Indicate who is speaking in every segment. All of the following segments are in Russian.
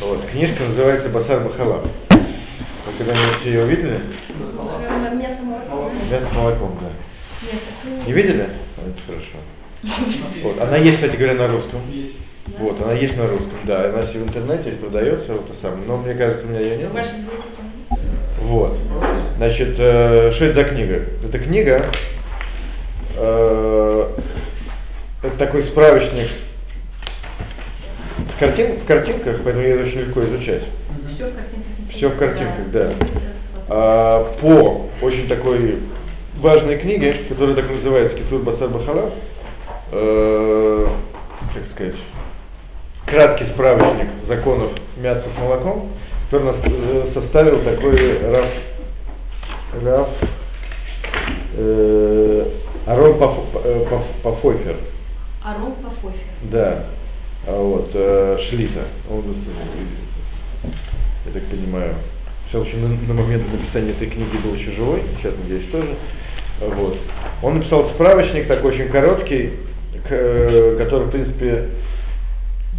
Speaker 1: Вот. Книжка называется «Басар Бахалав». Вы когда-нибудь ее видели?
Speaker 2: Мясо молоко.
Speaker 1: Мясо молоком, да.
Speaker 2: Нет,
Speaker 1: Не видели? Это хорошо. Вот. Она есть, кстати говоря, на русском. Вот, она есть на русском, да. Она в интернете продается, вот это самое. Но мне кажется, у меня ее нет.
Speaker 2: В вашей библиотеке есть?
Speaker 1: Вот. Значит, э, что это за книга? Это книга, э, это такой справочник с картин, в картинках, поэтому ее очень легко изучать.
Speaker 2: Все в картинках.
Speaker 1: Все в картинках, да. А, по очень такой важной книге, которая так называется Кисур Басар Бахалав, э, как сказать, краткий справочник законов мяса с молоком, который нас, э, составил такой Раф, Раф э, Арон Паф- э, Паф- Пафойфер.
Speaker 2: Арон Пафофер.
Speaker 1: Да, а вот, э, Шлита. Э, я так понимаю, все еще на, момент написания этой книги был еще живой, сейчас, надеюсь, тоже. Вот. Он написал справочник такой очень короткий, э, который, в принципе,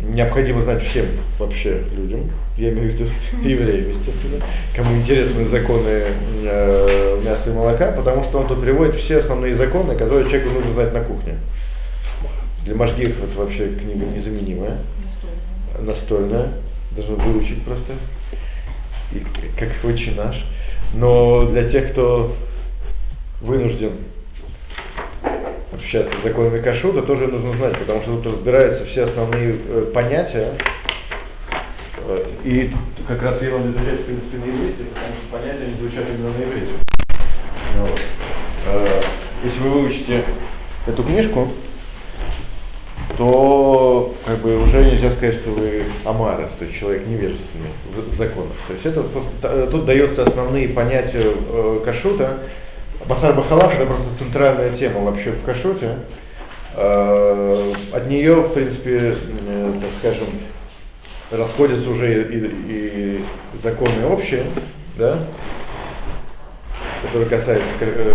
Speaker 1: необходимо знать всем вообще людям, я имею в виду евреям, естественно, кому интересны законы э, мяса и молока, потому что он тут приводит все основные законы, которые человеку нужно знать на кухне. Для Машгих это вообще книга незаменимая,
Speaker 2: Настольный.
Speaker 1: настольная, должен выучить просто, и, как очень наш. Но для тех, кто вынужден общаться с законами кашута, тоже нужно знать, потому что тут разбираются все основные э, понятия. Э, и как раз ее надо изучать, в принципе, на иврите, потому что понятия не звучат именно на иврите. Ну вот. Э, Если вы выучите эту книжку, то как бы уже нельзя сказать, что вы амарес, то есть человек невежественный в, законах. То есть это тут даются основные понятия э, кашута. Басар Бахалав это просто центральная тема вообще в кашуте. Э, от нее, в принципе, э, так скажем, расходятся уже и, и законы общие, да, которые касаются, э,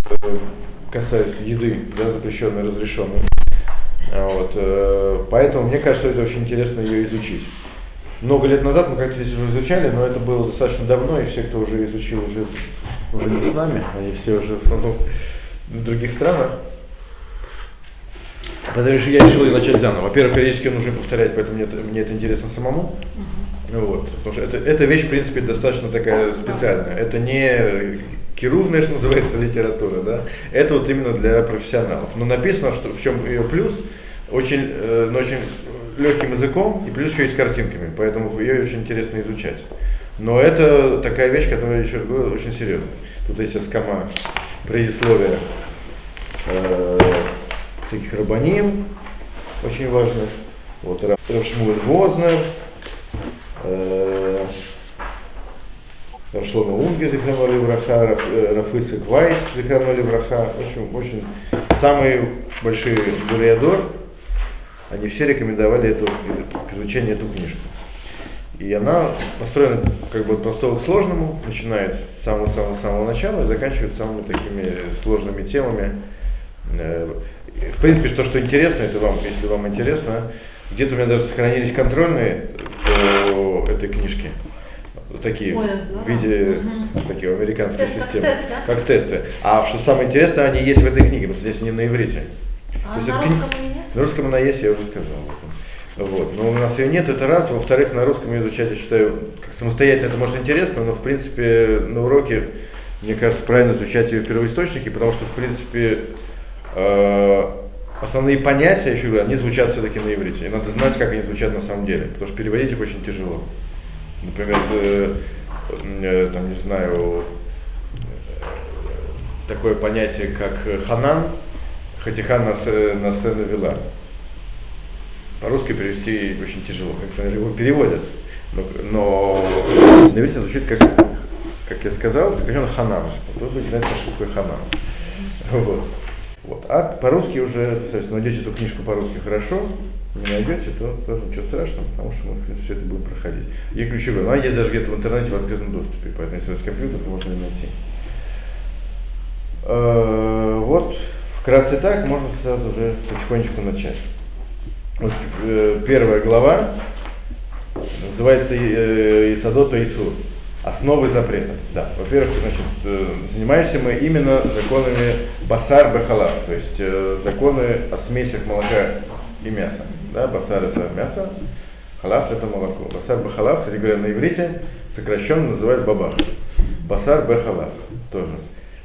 Speaker 1: касаются еды, да, запрещенной, разрешенной. Вот, э, поэтому мне кажется, это очень интересно ее изучить. Много лет назад мы как-то здесь уже изучали, но это было достаточно давно, и все, кто уже изучил, уже, уже не с нами, они все уже в основном в других странах. Поэтому решил- я решил ее начать заново. Во-первых, периодически нужно повторять, поэтому мне, это- мне это интересно самому. Ну Вот, потому что это, эта вещь, в принципе, достаточно такая специальная. Это не кирувная, что называется, литература, да. Это вот именно для профессионалов. Но написано, что в чем ее плюс, очень, э, но очень легким языком, и плюс еще и с картинками, поэтому ее очень интересно изучать. Но это такая вещь, которая, еще говорю, очень серьезная. Тут есть скама предисловия э, всяких рабаним, очень важных. Вот Ра- Рав Шмуэль Вознер, э, Рав Шлома Унге, Зихрану Левраха, Раф, э, Раф Ицек Вайс, Левраха. В общем, очень самые большие Буриадор, они все рекомендовали эту, к изучению эту книжку. И она построена как бы от простого к сложному, начинает с самого-самого-самого начала и заканчивает самыми такими сложными темами. Э, В принципе, то, что интересно, это вам, если вам интересно, где-то у меня даже сохранились контрольные по этой книжке. Вот Такие,
Speaker 2: Ой,
Speaker 1: в виде
Speaker 2: Мгм.
Speaker 1: такие американской
Speaker 2: Тест, как тест, да?
Speaker 1: Как тесты. А что самое интересное, они есть в этой книге, потому что здесь они на иврите.
Speaker 2: А
Speaker 1: То есть это кни-? На русском она есть, я уже сказал. Вот. Но у нас ее нет, это раз. Во-вторых, на русском ее изучать, я считаю, как самостоятельно это может интересно, но в принципе на уроке, мне кажется, правильно изучать ее в первоисточнике, потому что в принципе э, основные понятия, еще говорю, они звучат все-таки на иврите. И надо знать, как они звучат на самом деле, потому что переводить их очень тяжело. Например, э, э, там, не знаю, э, такое понятие, как ханан, хатихан на, сцену вела. По-русски перевести очень тяжело, как его переводят. Но, но на иврите звучит как, как я сказал, сокращенно ханан. Вот вы знаете, что такое ханан. Вот. Вот. А по-русски уже, соответственно, найдете эту книжку по-русски хорошо, не найдете, то тоже ничего страшного, потому что мы, все это будем проходить. И ключевое, ну, а есть даже где-то в интернете в открытом доступе, поэтому если у вас компьютер, то можно найти. Э, Вот, вкратце так, можно сразу уже потихонечку начать. Вот, э, первая глава, называется э, Исадот Исур. Основы запрета. Да. Во-первых, значит, э, занимаемся мы именно законами басар бехалав, то есть э, законы о смесях молока и мяса. Да, басар это мясо, халав это молоко. Басар бехалав, кстати говоря, на иврите сокращенно называют бабах. Басар бехалав тоже.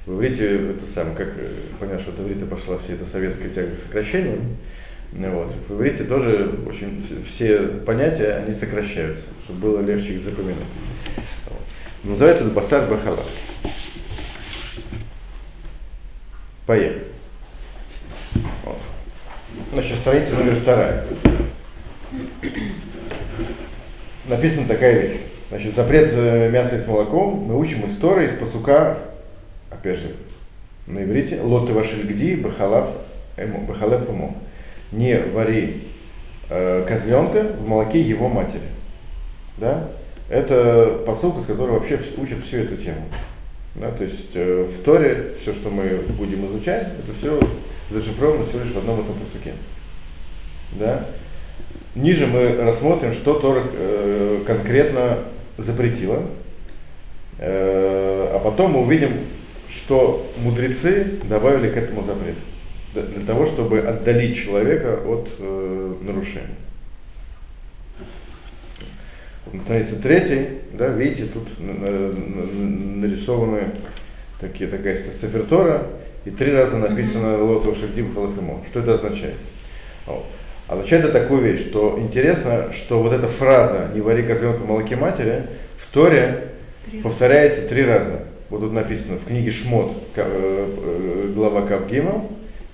Speaker 1: В иврите это самое, как понятно, что от иврита пошла вся эта советская тяга к сокращениям. Вот. В иврите тоже очень все понятия, они сокращаются, чтобы было легче их запоминать. Вот. Называется это басар бахала. Поехали. Вот. Значит, страница номер вторая. Написана такая вещь. Значит, запрет э, мяса с молоком мы учим из Торы, из пасука, опять же, на иврите, лоты ваши гди, бахалав, бахалев эмо не вари э, козленка в молоке его матери. Да? Это посылка, с которой вообще учат всю эту тему. Да? То есть э, в Торе все, что мы будем изучать, это все зашифровано всего лишь в одном этом посуке. Да? Ниже мы рассмотрим, что Тора э, конкретно запретила. Э, а потом мы увидим, что мудрецы добавили к этому запрету для того, чтобы отдалить человека от э, нарушения. На странице третьей, да, видите, тут нарисованы такие, такая цифертора, и три раза написано Лотова Шагдим Халафимо. Что это означает? Вот. Означает это такую вещь, что интересно, что вот эта фраза «не вари козленка молоке матери» в Торе повторяется три раза. Вот тут написано в книге Шмот, э, э, глава Кавгима,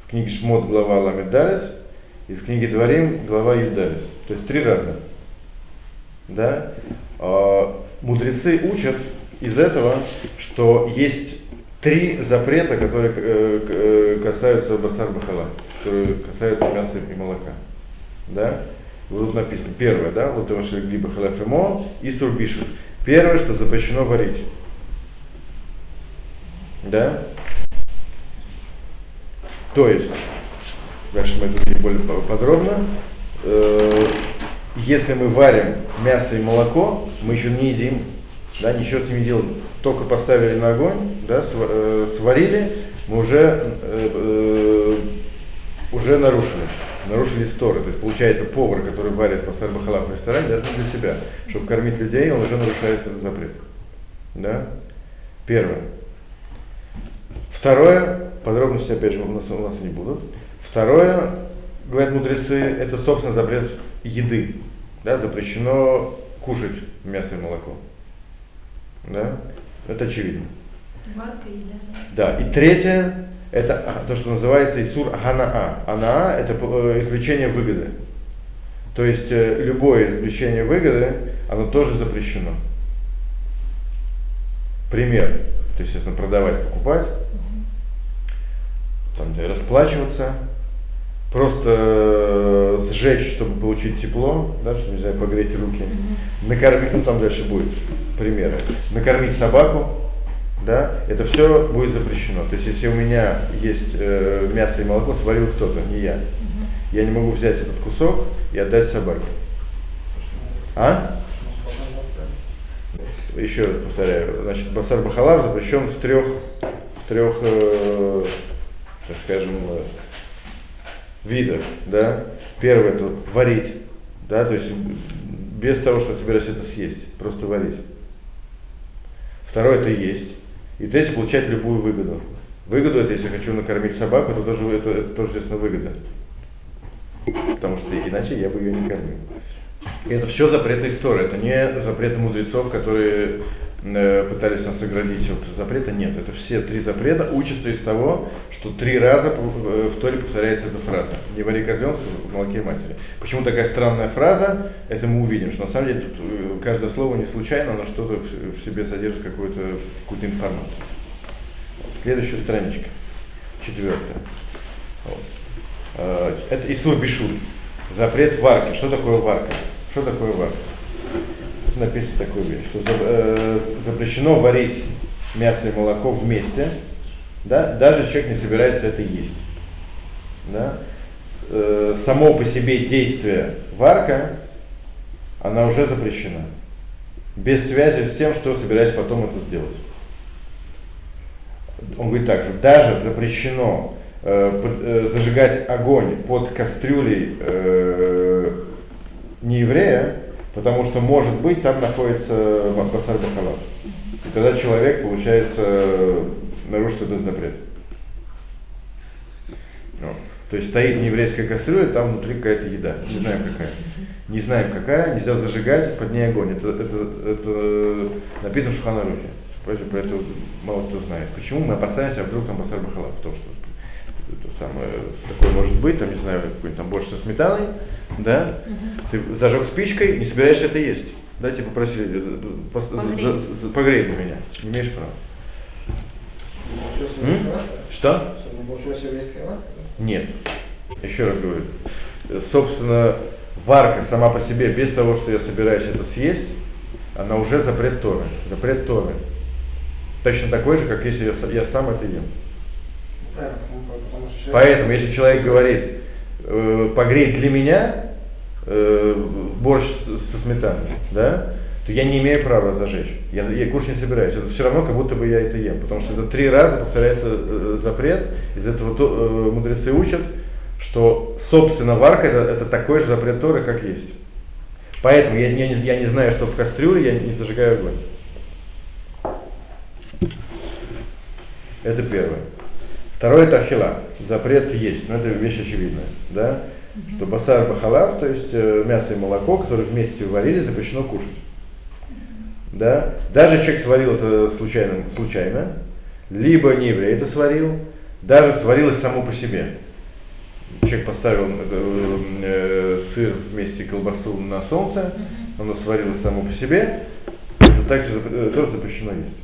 Speaker 1: книге Шмот глава Ламедалес и в книге Дворим глава Юдалес. То есть три раза. Да? А, мудрецы учат из этого, что есть три запрета, которые э, касаются басар бахала, которые касаются мяса и молока. Да? Вот тут написано. Первое, да, вот это ваше либо халафимо и сурбишев. Первое, что запрещено варить. Да? То есть, дальше мы это увидим более подробно, э, если мы варим мясо и молоко, мы еще не едим, да, ничего с ними делаем, только поставили на огонь, да, э, сварили, мы уже, э, уже нарушили, нарушили сторы. То есть получается повар, который варит по сарбахалах в ресторане, даже для себя. Чтобы кормить людей, он уже нарушает этот запрет. Да? Первое. Второе, подробности опять же у нас, у нас не будут. Второе, говорят мудрецы, это собственно запрет еды. Да, запрещено кушать мясо и молоко. Да? Это очевидно.
Speaker 2: Варка еда.
Speaker 1: Да. И третье, это то, что называется Исур Ганаа. Анаа – это э, исключение выгоды. То есть э, любое извлечение выгоды, оно тоже запрещено. Пример. То есть, естественно, продавать, покупать там, да, расплачиваться, просто э, сжечь, чтобы получить тепло, да, что нельзя погреть руки, накормить, ну там дальше будет примеры, накормить собаку, да, это все будет запрещено. То есть, если у меня есть э, мясо и молоко, сварил кто-то, не я, я не могу взять этот кусок и отдать собаке. А? Еще раз повторяю, значит, басар бахалав запрещен в трех, в трех э, так скажем, э, видах, да. Первое это варить, да, то есть без того, что собираешься это съесть, просто варить. Второе это есть. И третье получать любую выгоду. Выгоду это если хочу накормить собаку, то тоже это, это тоже, естественно, выгода. Потому что иначе я бы ее не кормил. И это все запреты истории, это не запреты мудрецов, которые пытались нас оградить от запрета, нет. Это все три запрета учатся из того, что три раза э, в Торе повторяется эта фраза. Не вари козленка в молоке матери. Почему такая странная фраза, это мы увидим, что на самом деле тут э, каждое слово не случайно, оно что-то в себе содержит какую-то какую информацию. Следующая страничка, четвертая. Вот. Это Исур Бишур, запрет варки. Что такое варка? Что такое варка? Написано такую вещь, что э, запрещено варить мясо и молоко вместе, да, даже человек не собирается это есть. Да. Э, само по себе действие варка, она уже запрещена. Без связи с тем, что собираюсь потом это сделать. Он говорит так же, даже запрещено э, зажигать огонь под кастрюлей э, нееврея, потому что, может быть, там находится басар бахалат. И тогда человек, получается, нарушит этот запрет. Ну, то есть стоит нееврейская кастрюля, там внутри какая-то еда. Не знаем какая. Не знаем какая, нельзя зажигать под ней огонь. Это, это, это написано в Шуханарухе. Поэтому это мало кто знает. Почему мы опасаемся, а вдруг там басар бахала? Потому что это самое, такое может быть, там, не знаю, какой-нибудь там борщ со сметаной, да? Ты зажег спичкой, не собираешься это есть. Да, тебе попросили, э, пос-
Speaker 2: Погрей.
Speaker 1: за- за- погрей для меня. Не имеешь права. М? Что? Нет. Еще раз говорю. Э, Собственно, варка сама по себе, без того, что я собираюсь это съесть, она уже запрет Торы. Запрет Торы. Точно такой же, как если я, я сам это ем.
Speaker 3: Ну, Правильно, потому, потому что человек...
Speaker 1: Поэтому, если человек говорит, э, погрей для меня э, борщ со сметаной, да, то я не имею права зажечь. Я, я кушать не собираюсь. Это все равно, как будто бы я это ем. Потому что это три раза повторяется э, запрет. Из этого то- э, мудрецы учат, что собственно варка это, это такой же запрет Торы, как есть. Поэтому я, я, не, я не знаю, что в кастрюле, я не зажигаю огонь. Это первое. Второе это ахила. Запрет есть, но это вещь очевидная. Да? Что басар бахалав, то есть э, мясо и молоко, которые вместе варили, запрещено кушать. Да? Даже человек сварил это случайно, случайно, либо не еврей это сварил, даже сварилось само по себе. Человек поставил э, э, сыр вместе колбасу на солнце, оно сварилось само по себе, это также э, тоже запрещено есть.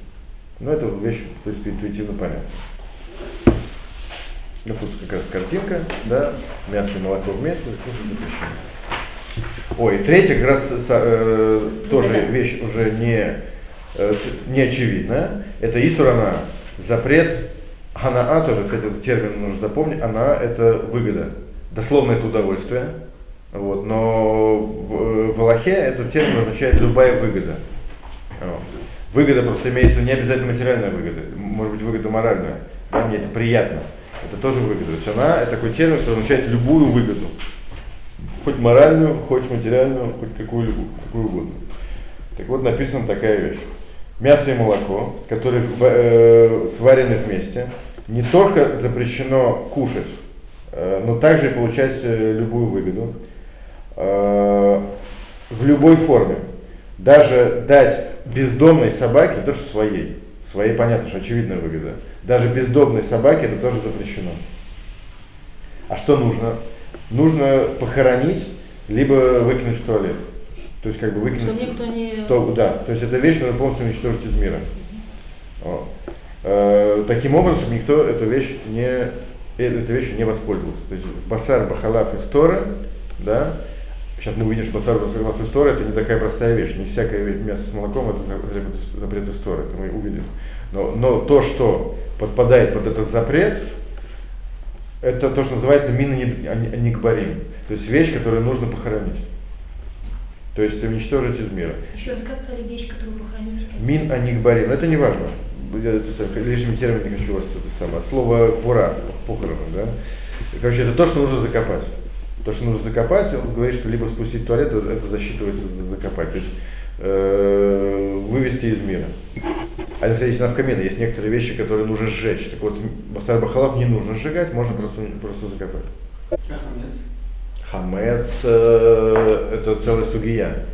Speaker 1: Но это вещь, в принципе, интуитивно понятна. Ну, тут как раз картинка, да, мясо и молоко вместе, кушать запрещено. Ой, третья как раз э, тоже вещь уже не, э, не очевидная. Это Исурана, запрет Ханаа тоже, кстати, этот термин нужно запомнить, она это выгода. Дословно это удовольствие. Вот, но в, в Аллахе этот термин означает любая выгода. Выгода просто имеется не обязательно материальная выгода, может быть выгода моральная. Да, мне это приятно. Это тоже выгода. То есть она это такой термин, который означает любую выгоду. Хоть моральную, хоть материальную, хоть какую-либо, какую угодно. Так вот написана такая вещь. Мясо и молоко, которые э, сварены вместе, не только запрещено кушать, э, но также получать э, любую выгоду э, в любой форме. Даже дать бездомной собаке, то что своей, своей понятно, что очевидная выгода, даже бездомной собаке это тоже запрещено. А что нужно? Нужно похоронить, либо выкинуть в туалет. То есть как бы выкинуть.
Speaker 2: Чтобы никто не...
Speaker 1: Что, да, то есть эта вещь нужно полностью уничтожить из мира. Вот. Э, таким образом никто эту вещь не, э, этой вещью не воспользовался. То есть в басар бахалаф из Торы, да, сейчас мы увидим, что бахалаф из Торы это не такая простая вещь. Не всякое ведь мясо с молоком это запрет- Торы, это мы увидим. Но, но то, что подпадает под этот запрет, это то, что называется мина никбарим. То есть вещь, которую нужно похоронить. То есть уничтожить из мира.
Speaker 2: Еще раз, как сказали вещь, которую похороните?
Speaker 1: Мин аникбарим, это не важно. Лишним термин не хочу вас это самое. Слово вора, похороны, да. Короче, это то, что нужно закопать. То, что нужно закопать, он говорит, что либо спустить в туалет, это засчитывается за закопать. То есть э, вывести из мира. А кстати, есть навкамина, есть некоторые вещи, которые нужно сжечь. Так вот, басар бахалав не нужно сжигать, можно просто, просто закопать.
Speaker 3: А хамец?
Speaker 1: Хамец э, это целая сугия.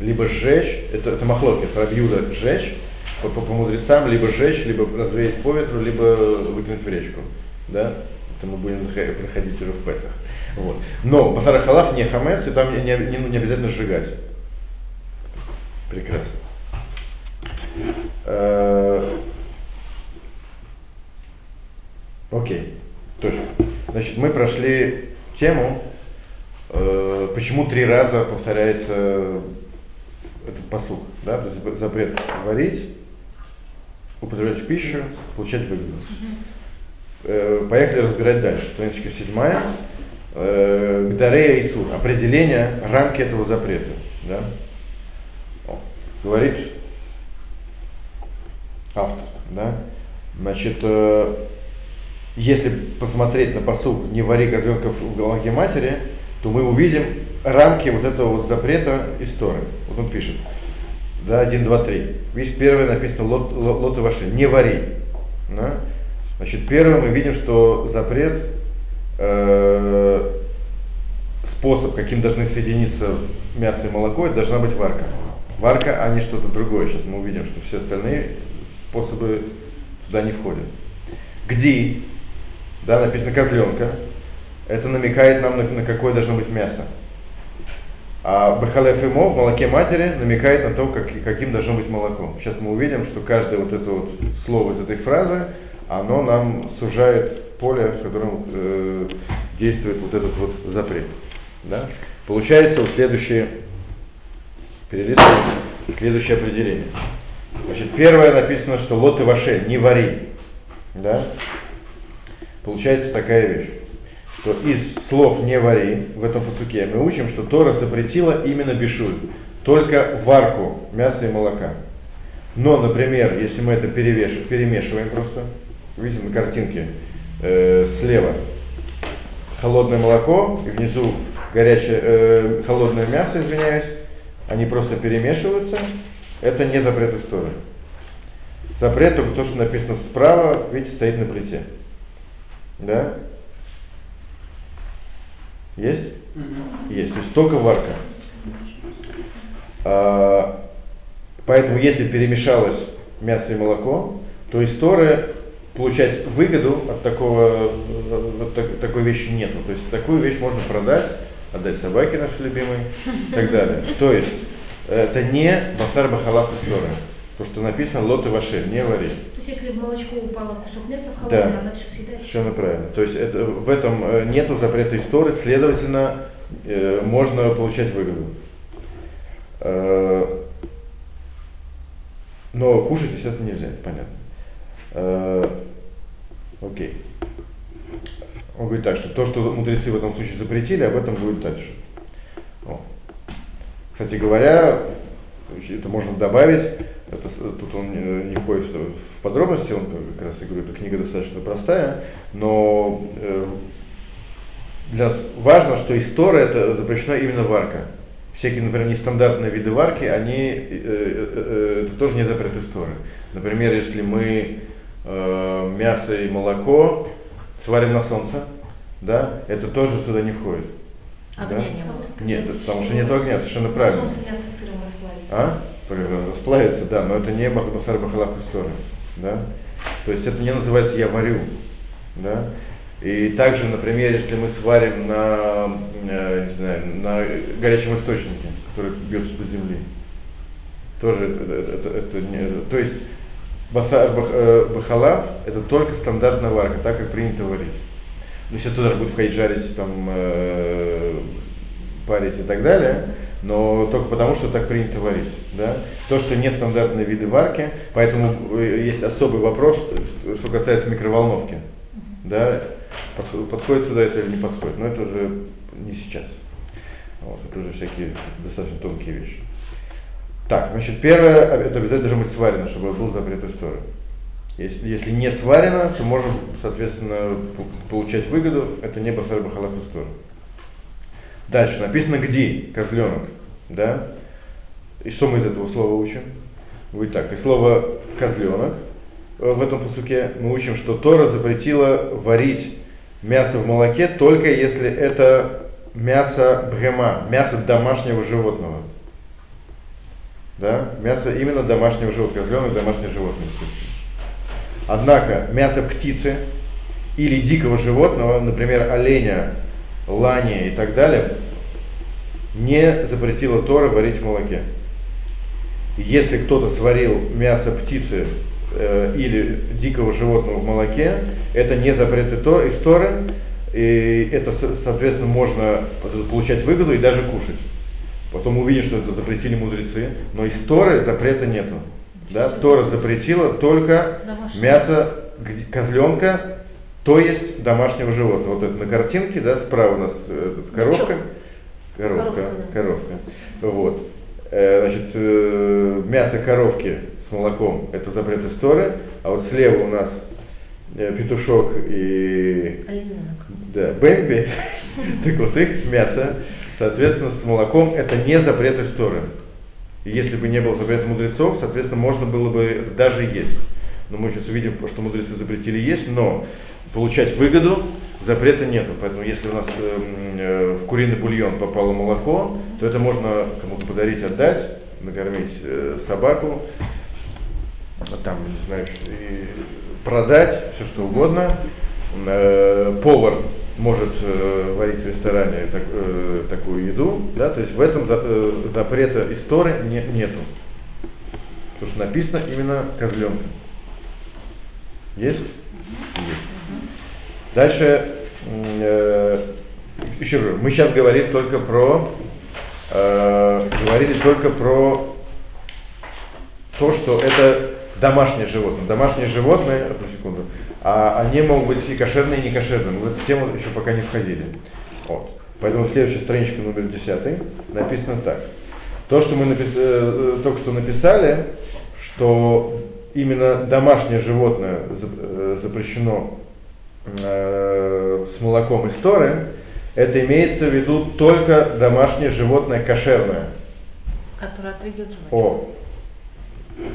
Speaker 1: Либо сжечь, это, это махлоки, Рабьюда сжечь по, по, по мудрецам, либо сжечь, либо развеять по ветру, либо выкинуть в речку. Да? Это мы будем проходить уже в Песах. Вот. Но Басара Халав не хамец, и там не, не, не- обязательно сжигать. Прекрасно. Э, Окей, точно. Значит, мы прошли тему, э, почему три раза повторяется этот посуд, да, то есть зап- запрет варить, употреблять в пищу, получать выгоду. Э, поехали разбирать дальше. Страничка седьмая. Э, Гдарея и сур. Определение рамки этого запрета. Да? говорит автор, да, значит, э, если посмотреть на посуд «Не вари козленка в голове матери», то мы увидим рамки вот этого вот запрета истории. Вот он пишет, да, 1, 2, 3. Видишь, первое написано лот, лот, лот ваши, не вари. Да? Значит, первое мы видим, что запрет, э, способ, каким должны соединиться мясо и молоко, это должна быть варка. Варка, а не что-то другое. Сейчас мы увидим, что все остальные способы сюда не входят. Где, да, написано козленка, это намекает нам на, на какое должно быть мясо. А Бахалеф Имо в молоке матери намекает на то, как, каким должно быть молоко. Сейчас мы увидим, что каждое вот это вот слово из этой фразы, оно нам сужает поле, в котором э, действует вот этот вот запрет. Да? Получается вот следующее, перелистываем, следующее определение. Значит, первое написано, что лот и вашель, не вари. Да? Получается такая вещь что из слов «не вари» в этом посуке мы учим, что Тора запретила именно бешуль, только варку мяса и молока. Но, например, если мы это перемешиваем просто, видите на картинке э, слева холодное молоко и внизу горячее, э, холодное мясо, извиняюсь, они просто перемешиваются, это не запрет истории. Запрет только то, что написано справа, видите, стоит на плите. Да? Есть? Есть. То есть только варка. А, поэтому если перемешалось мясо и молоко, то история получать выгоду от такого от так, такой вещи нету. То есть такую вещь можно продать, отдать собаке нашей любимой и так далее. То есть это не басар бахалат история. То, что написано лоты ваши, не вари.
Speaker 2: То есть если в молочко упало кусок мяса в холодное, да. она все съедает?
Speaker 1: Все правильно. То есть это, в этом э, нету запрета истории, следовательно, э, можно получать выгоду. Э, но кушать, естественно, нельзя, понятно. Э, окей. Он говорит так, что то, что мудрецы в этом случае запретили, об этом будет дальше. О. Кстати говоря, это можно добавить, это, тут он не входит в подробности, он как раз и говорит, эта книга достаточно простая, но э, для нас важно, что история это запрещена именно варка. Всякие, например, нестандартные виды варки, они, э, э, э, это тоже не запрет истории. Например, если мы э, мясо и молоко сварим на солнце, да, это тоже сюда не входит.
Speaker 2: Огня да? не было
Speaker 1: Нет, потому что нет огня, совершенно правильно.
Speaker 2: Солнце мясо с сыром расплавится.
Speaker 1: А? расплавится, да, но это не Басар Бахалав история. Да? То есть это не называется я варю. Да? И также, например, если мы сварим на, э, не знаю, на горячем источнике, который бьется под земли, тоже это, это, это не, то есть баса, бах, э, бахалав это только стандартная варка, так как принято варить. Ну, если туда будет входить жарить, там, э, парить и так далее, но только потому, что так принято варить. Да? То, что нестандартные виды варки, поэтому э, есть особый вопрос, что касается микроволновки. Да? Подходит сюда это или не подходит, но это уже не сейчас. Вот, это уже всякие достаточно тонкие вещи. Так, значит, первое, это обязательно должно быть сварено, чтобы был запрет истории. Если, если не сварено, то можем, соответственно, получать выгоду. Это не басар бахалаф история. Дальше написано где, козленок, да? И что мы из этого слова учим? Будет так, и слово козленок в этом посуке мы учим, что Тора запретила варить мясо в молоке только если это мясо бгема, мясо домашнего животного. Да? Мясо именно домашнего животного, козленок домашнее животное, Однако мясо птицы или дикого животного, например, оленя, лани и так далее, не запретила Тора варить в молоке. Если кто-то сварил мясо птицы э, или дикого животного в молоке, это не запреты Торы, и это, соответственно, можно получать выгоду и даже кушать. Потом увидим, что это запретили мудрецы, но из Торы запрета нету. Да? Тора запретила только мясо козленка, то есть домашнего животного. Вот это на картинке, да, справа у нас э, коровка. Коровка, коровка. Вот. Э, значит, э, мясо коровки с молоком – это запрет истории, а вот слева у нас петушок и да, бэмби, так вот их мясо, соответственно, с молоком – это не запрет истории. И если бы не было запрета мудрецов, соответственно, можно было бы это даже есть. Но мы сейчас увидим, что мудрецы запретили есть, но получать выгоду запрета нету. Поэтому если у нас э, э, в куриный бульон попало молоко, то это можно кому-то подарить, отдать, накормить э, собаку, там, не знаю, продать, все что угодно. Э, повар может э, варить в ресторане так, э, такую еду, да, то есть в этом за, э, запрета истории не, нету. Потому что написано именно козленка. Есть? Есть. Дальше, э, еще раз, мы сейчас говорим только про, э, говорили только про то, что это домашнее животное. Домашнее животное, одну секунду, а они могут быть и кошерные, и не кошерные. Мы в эту тему еще пока не входили. Вот. Поэтому следующая страничка номер 10 написано так. То, что мы напис... э, только что написали, что именно домашнее животное э, запрещено э, с молоком из Торы, это имеется в виду только домашнее животное кошерное.
Speaker 2: Которое отрыгивает жвачку.
Speaker 1: О,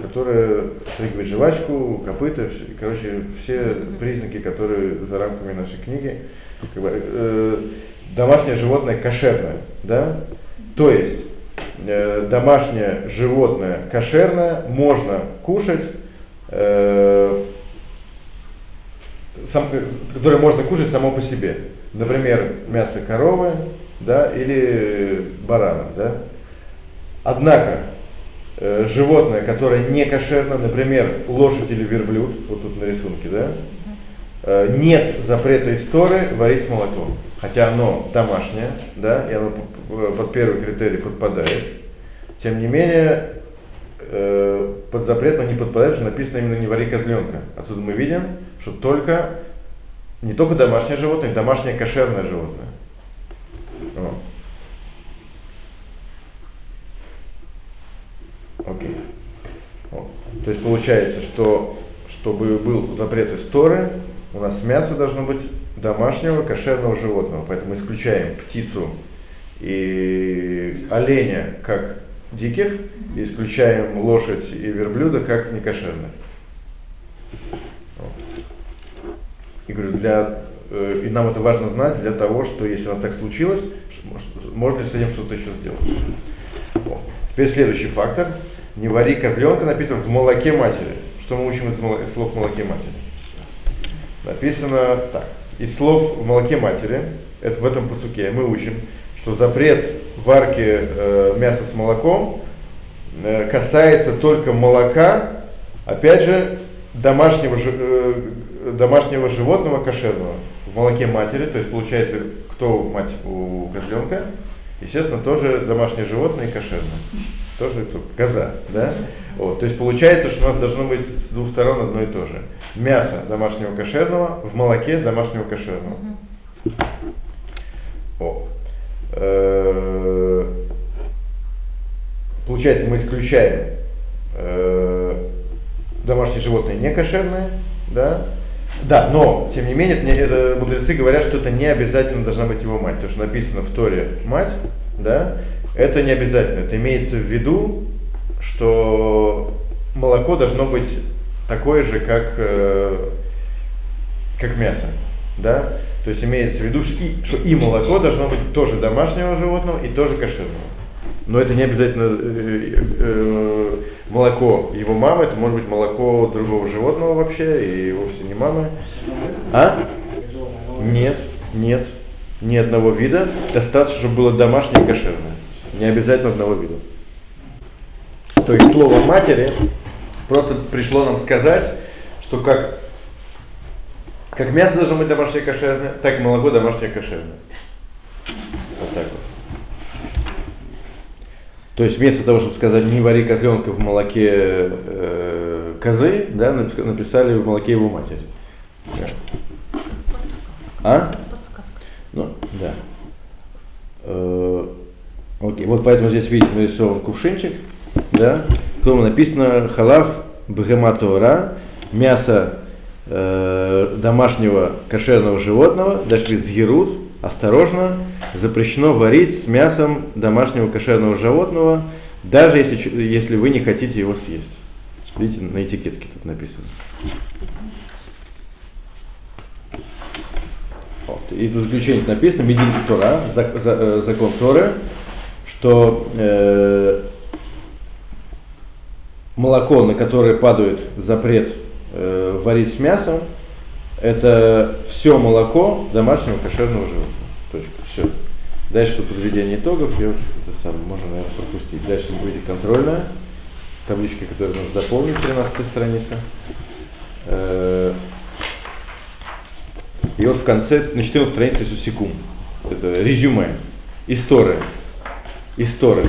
Speaker 1: которое отрыгивает жвачку, копыта, короче, все признаки, которые за рамками нашей книги. Как бы, э, домашнее животное кошерное, да? То есть э, домашнее животное кошерное можно кушать э, сам, которое можно кушать само по себе. Например, мясо коровы да, или барана. Да. Однако, э, животное, которое не кошерно, например, лошадь или верблюд, вот тут на рисунке, да, э, нет запрета истории варить с молоком. Хотя оно домашнее, да, и оно под первый критерий подпадает. Тем не менее, э, под запрет, но не подпадает, что написано именно не вари козленка. Отсюда мы видим, что только не только домашнее животное, домашнее кошерное животное. Вот. Окей. Вот. То есть получается, что чтобы был запрет из Торы, у нас мясо должно быть домашнего кошерного животного. Поэтому исключаем птицу и оленя как диких, исключаем лошадь и верблюда как некошерных. И говорю, для, э, и нам это важно знать для того, что если у нас так случилось, можно ли с этим что-то еще сделать. Теперь следующий фактор. Не вари козленка написано в молоке матери. Что мы учим из, слов в молоке матери? Написано так. Из слов в молоке матери, это в этом посуке, мы учим, что запрет варки э, мяса с молоком э, касается только молока, опять же, домашнего, э, домашнего животного кошерного в молоке матери, то есть получается, кто мать у козленка, естественно, тоже домашнее животное и кошерное. Тоже кто? Коза, да? Вот, то есть получается, что у нас должно быть с двух сторон одно и то же. Мясо домашнего кошерного в молоке домашнего кошерного. О. Э, получается, мы исключаем э, домашние животные не кошерные, да, да, но, тем не менее, это, мудрецы говорят, что это не обязательно должна быть его мать. То, что написано в Торе «мать», да, это не обязательно. Это имеется в виду, что молоко должно быть такое же, как, э, как мясо. Да? То есть имеется в виду, что и, что и молоко должно быть тоже домашнего животного и тоже кошерного. Но это не обязательно э, э, э, молоко его мамы, это может быть молоко другого животного вообще, и вовсе не мамы. А? Нет, нет, ни одного вида. Достаточно, чтобы было домашнее и кошерное. Не обязательно одного вида. То есть слово матери просто пришло нам сказать, что как, как мясо должно быть домашнее кошерное, так и молоко домашнее кошерное. Вот так вот. То есть вместо того, чтобы сказать не вари козленка в молоке э, козы, да, написали в молоке его матери. Да. А?
Speaker 2: Подсказка.
Speaker 1: Ну, да. Э, Окей, вот поэтому здесь видите нарисован кувшинчик, да, в написано халав бхематора, мясо э, домашнего кошерного животного, даже згерут, осторожно, запрещено варить с мясом домашнего кошерного животного, даже если, если вы не хотите его съесть. Видите, на этикетке тут написано. Вот. И в заключение написано, Медин Тора, э, закон Торы, что э, молоко, на которое падает запрет э, варить с мясом, это все молоко домашнего кошерного животного. Точка. Все. Дальше тут подведение итогов, я уже это сам, можно, наверное, пропустить. Дальше будет контрольная табличка, которую нужно заполнить, 13 страница. Э, и вот в конце, на 14 странице секунд. Это резюме. История. История.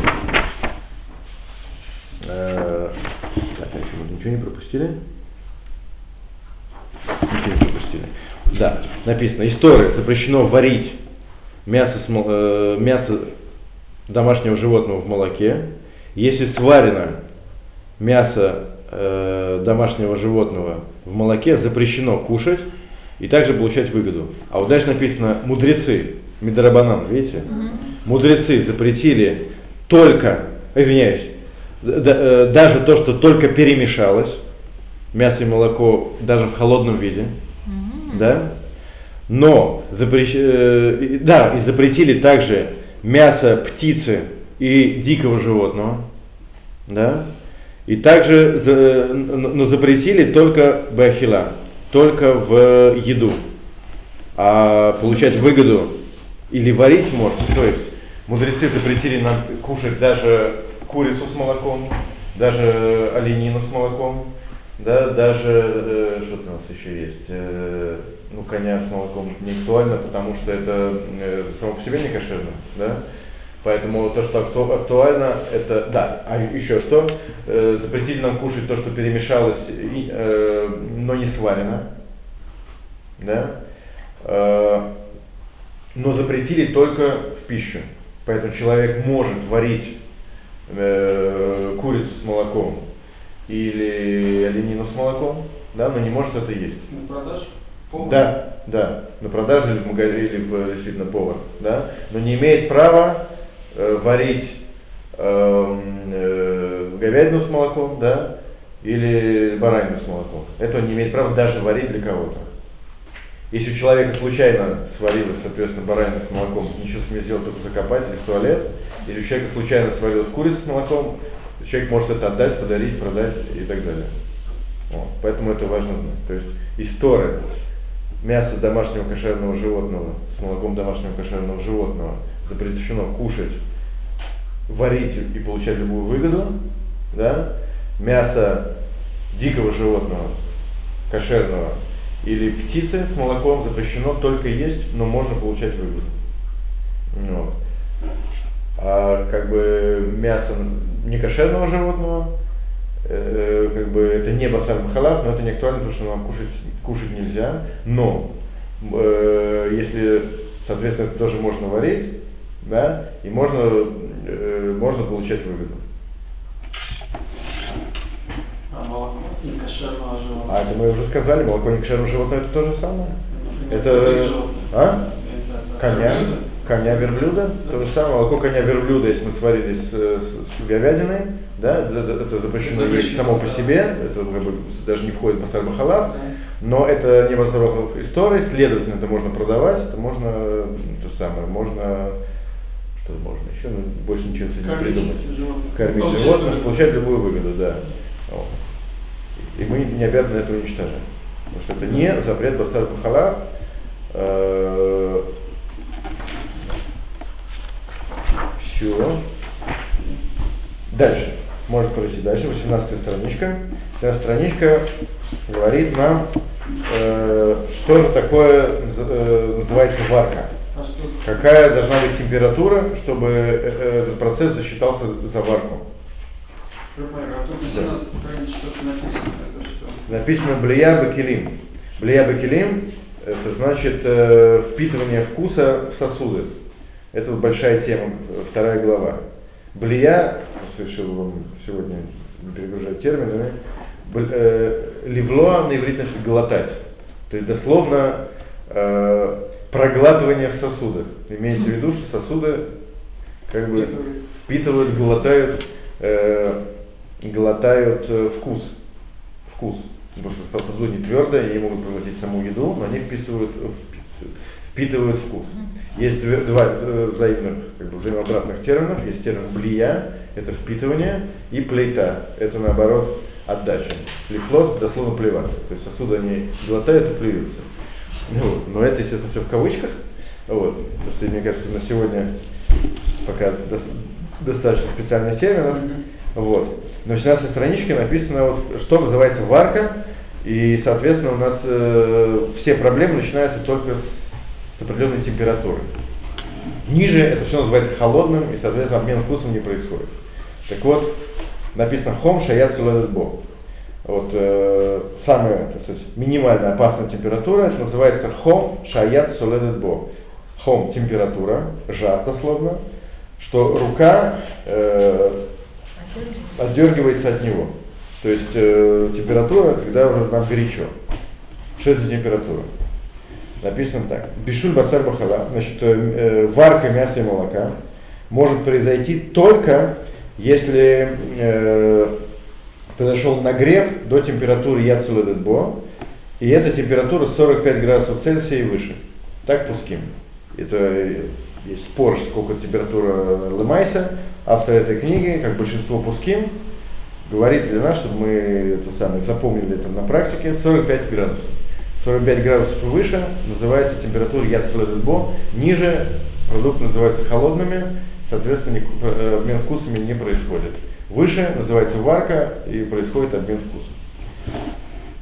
Speaker 1: Э, так, еще мы ничего не пропустили? Ничего не пропустили. Да, написано. История. Запрещено варить мясо, э, мясо домашнего животного в молоке. Если сварено мясо э, домашнего животного в молоке, запрещено кушать и также получать выгоду. А вот дальше написано мудрецы, Мидарабанан, видите? Угу. Мудрецы запретили только, извиняюсь, э, даже то, что только перемешалось, мясо и молоко даже в холодном виде, угу. да, но запрещ... Э, да, и запретили также мясо птицы и дикого животного, да, и также, но запретили только бахила, только в еду. А получать выгоду или варить можно, то есть мудрецы запретили нам кушать даже курицу с молоком, даже оленину с молоком, да, даже, э, что у нас еще есть, э, ну, коня с молоком не актуально, потому что это э, само по себе не кошерно, да, Поэтому то, что акту, актуально, это, да, а еще что, э, запретили нам кушать то, что перемешалось, и, э, но не сварено, да, э, но запретили только в пищу. Поэтому человек может варить э, курицу с молоком или оленину с молоком, да, но не может это есть.
Speaker 3: На продажу?
Speaker 1: Да, да, на продажу или в магазине, или в, действительно повар, да, но не имеет права э, варить э, э, говядину с молоком, да, или баранину с молоком. Это он не имеет права даже варить для кого-то. Если у человека случайно сварилась, соответственно, баранина с молоком, ничего с ней сделать, только закопать или в туалет, или у человека случайно сварилась курица с молоком, человек может это отдать, подарить, продать и так далее. Вот. Поэтому это важно знать. То есть история мяса домашнего кошерного животного с молоком домашнего кошерного животного запрещено кушать, варить и получать любую выгоду, да? мясо дикого животного, кошерного или птицы с молоком запрещено только есть, но можно получать выгоду. Вот. А как бы мясо некошерного животного, э, как бы это не басар халав, но это не актуально, потому что нам кушать, кушать нельзя. Но э, если, соответственно, это тоже можно варить, да, и можно, э, можно получать выгоду.
Speaker 3: А кошерного животного?
Speaker 1: А это мы уже сказали, молоко не кошерного животного это то же самое. Это, а? Коня, коня верблюда, то же самое, молоко коня верблюда, если мы сварили с, с, с говядиной, да, это, это запрещено есть само по себе, это как бы, даже не входит по сарбахалав, но это не в истории, следовательно, это можно продавать, это можно, то самое, можно что можно еще, но больше ничего с этим не придумать.
Speaker 3: Животных.
Speaker 1: Кормить получать животных, выгоду. получать любую выгоду, да. И мы не обязаны это уничтожать. Потому что это не запрет басар бахалав. Э, Все. Дальше. Можно пройти дальше. 18 страничка. 18 страничка говорит нам, э, что же такое э, называется варка. Какая должна быть температура, чтобы этот процесс засчитался за варку?
Speaker 3: Да.
Speaker 1: Написано блия бакелим. Блия бакелим это значит э, впитывание вкуса в сосуды. Это вот большая тема, вторая глава. Блия, решил вам сегодня перегружать термины, э, ливлоа на иврите значит глотать. То есть дословно э, проглатывание в сосудах. Имеется в виду, что сосуды как бы впитывают, глотают, э, глотают э, вкус. Вкус. Потому что сосуды не твердые, они могут проглотить саму еду, но они вписывают, впитывают, впитывают вкус. Есть два, два э, взаимных, как бы, взаимообратных терминов. Есть термин блия, это впитывание, и плейта, это наоборот отдача. Лифлот дословно плеваться. То есть сосуды они глотают и плюются. Вот. Но это, естественно, все в кавычках. Вот. Потому что, мне кажется, на сегодня пока до, достаточно специальных терминов. Вот. На 18 страничке написано, вот, что называется варка. И, соответственно, у нас э, все проблемы начинаются только с, с определенной температуры. Ниже это все называется холодным, и, соответственно, обмен вкусом не происходит. Так вот, написано хом шаят бо. Вот э, самая так сказать, минимальная опасная температура, называется хом шаят бо. Хом температура, жар дословно, что рука э, отдергивается от него. То есть э, температура, когда уже нам горячо. Что за температура? Написано так. Бишуль басар бахала, значит, э, э, варка мяса и молока может произойти только если э, произошел нагрев до температуры яцуледетбо, и эта температура 45 градусов Цельсия и выше. Так пуским. Это э, есть спор, сколько температура Лемайса. Автор этой книги, как большинство пуским, говорит для нас, чтобы мы это самое, запомнили это на практике, 45 градусов. 45 градусов выше называется температура яцуледетбо, ниже продукты называются холодными, соответственно, э, обмен вкусами не происходит. Выше называется варка и происходит обмен вкусом.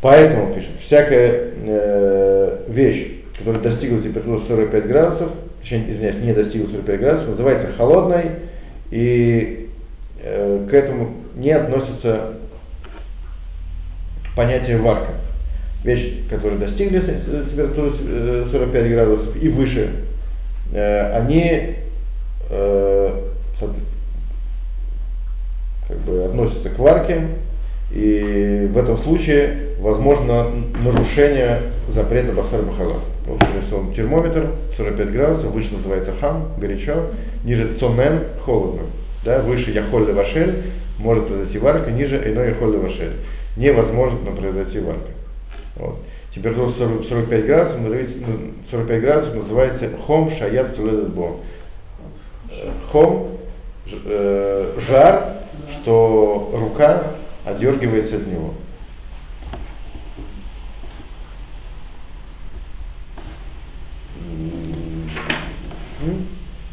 Speaker 1: Поэтому пишет, всякая э, вещь, которая достигла температуры 45 градусов, точнее, извиняюсь, не достигла 45 градусов, называется холодной, и э, к этому не относится понятие варка. Вещи, которые достигли температуры 45 э, градусов и выше, э, они э, как бы относится к варке, и в этом случае возможно нарушение запрета басар бахала. Вот нарисован термометр, 45 градусов, выше называется хам, горячо, ниже цомен, холодно. Да, выше яхоль вашель, может произойти варка, ниже иной яхоль вашель. Невозможно произойти варка. Вот. Температура 40, 45 градусов, 45 ну, градусов называется хом шаят суледбо хом, э, жар, что рука отдергивается от него.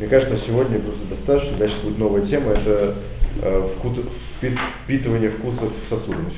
Speaker 1: Мне кажется, сегодня просто достаточно. Дальше будет новая тема. Это э, впитывание вкусов в сосуды.